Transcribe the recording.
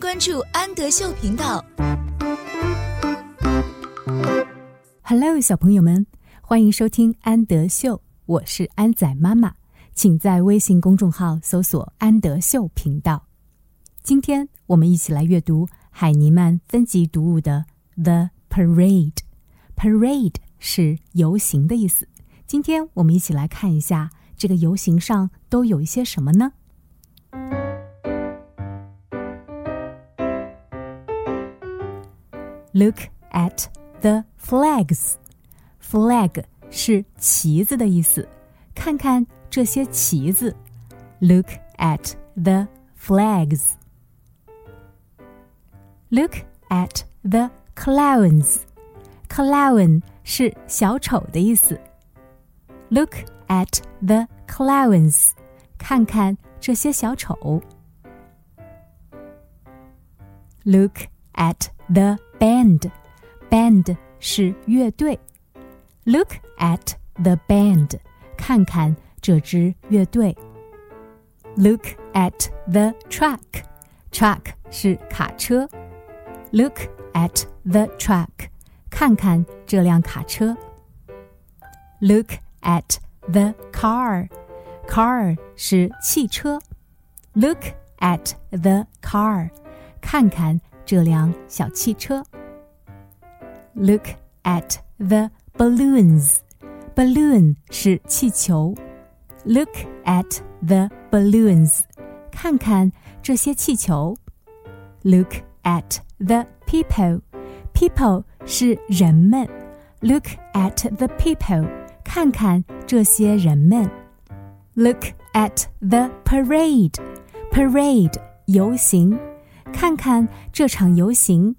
关注安德秀频道。Hello，小朋友们，欢迎收听安德秀，我是安仔妈妈，请在微信公众号搜索“安德秀频道”。今天我们一起来阅读海尼曼分级读物的《The Parade》。Parade 是游行的意思。今天我们一起来看一下这个游行上都有一些什么呢 ？Look at the flags. Flag 是旗子的意思。看看这些旗子。Look at the flags. Look at the clowns. Clown 是小丑的意思。Look at the clowns. 看看这些小丑。Look at the band. Band 是乐队。Look at the band. 看看这支乐队。Look at the truck. Truck 是卡车。Look at the truck. 看看这辆卡车。Look at the car. Car 是汽车。Look at the car. 看看 这辆小汽车。Look at the balloons. Balloon 是气球。Look at the balloons. 看看这些气球。Look at the people. People 是人们。Look at the people. 看看这些人们。Look at the parade. Parade 游行。 看看这场游行。